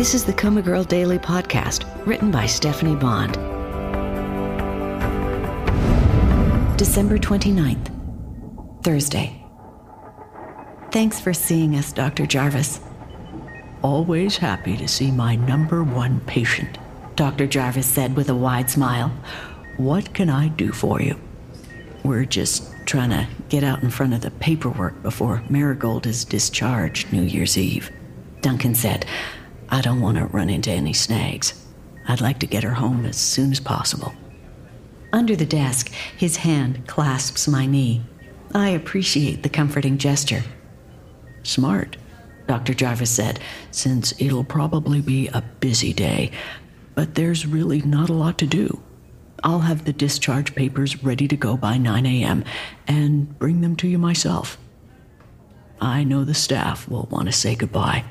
This is the Coma Girl Daily Podcast, written by Stephanie Bond. December 29th, Thursday. Thanks for seeing us, Dr. Jarvis. Always happy to see my number one patient, Dr. Jarvis said with a wide smile. What can I do for you? We're just trying to get out in front of the paperwork before Marigold is discharged New Year's Eve. Duncan said, I don't want to run into any snags. I'd like to get her home as soon as possible. Under the desk, his hand clasps my knee. I appreciate the comforting gesture. Smart, Dr. Jarvis said, since it'll probably be a busy day, but there's really not a lot to do. I'll have the discharge papers ready to go by 9 a.m. and bring them to you myself. I know the staff will want to say goodbye.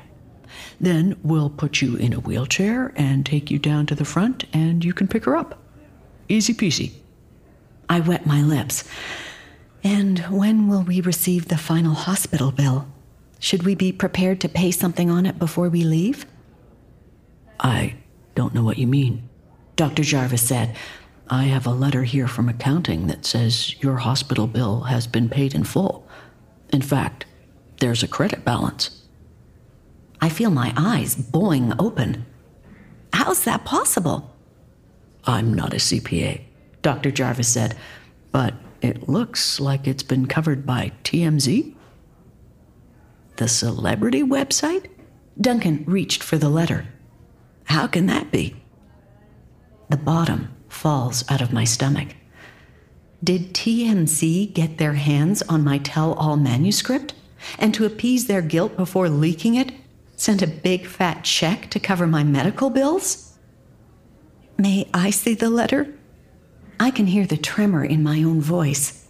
Then we'll put you in a wheelchair and take you down to the front, and you can pick her up. Easy peasy. I wet my lips. And when will we receive the final hospital bill? Should we be prepared to pay something on it before we leave? I don't know what you mean, Dr. Jarvis said. I have a letter here from accounting that says your hospital bill has been paid in full. In fact, there's a credit balance. I feel my eyes boing open. How's that possible? I'm not a CPA, Dr. Jarvis said, but it looks like it's been covered by TMZ. The celebrity website? Duncan reached for the letter. How can that be? The bottom falls out of my stomach. Did TMZ get their hands on my tell all manuscript? And to appease their guilt before leaking it, sent a big fat check to cover my medical bills? May I see the letter? I can hear the tremor in my own voice.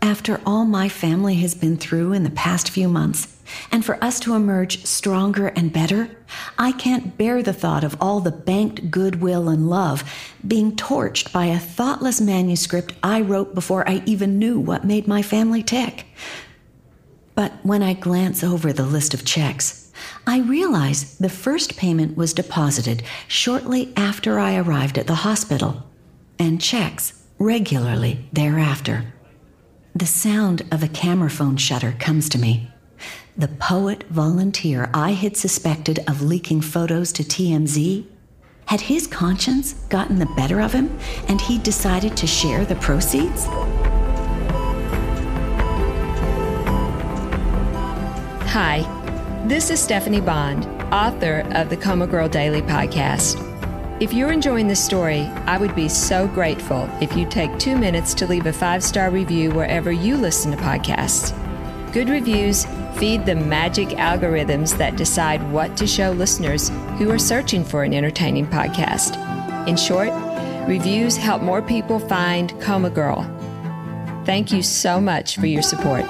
After all my family has been through in the past few months, and for us to emerge stronger and better, I can't bear the thought of all the banked goodwill and love being torched by a thoughtless manuscript I wrote before I even knew what made my family tick. But when I glance over the list of checks, I realize the first payment was deposited shortly after I arrived at the hospital, and checks regularly thereafter. The sound of a camera phone shutter comes to me. The poet volunteer I had suspected of leaking photos to TMZ had his conscience gotten the better of him and he decided to share the proceeds? Hi, this is Stephanie Bond, author of the Coma Girl Daily podcast. If you're enjoying this story, I would be so grateful if you take two minutes to leave a five star review wherever you listen to podcasts. Good reviews feed the magic algorithms that decide what to show listeners who are searching for an entertaining podcast. In short, reviews help more people find Coma Girl. Thank you so much for your support.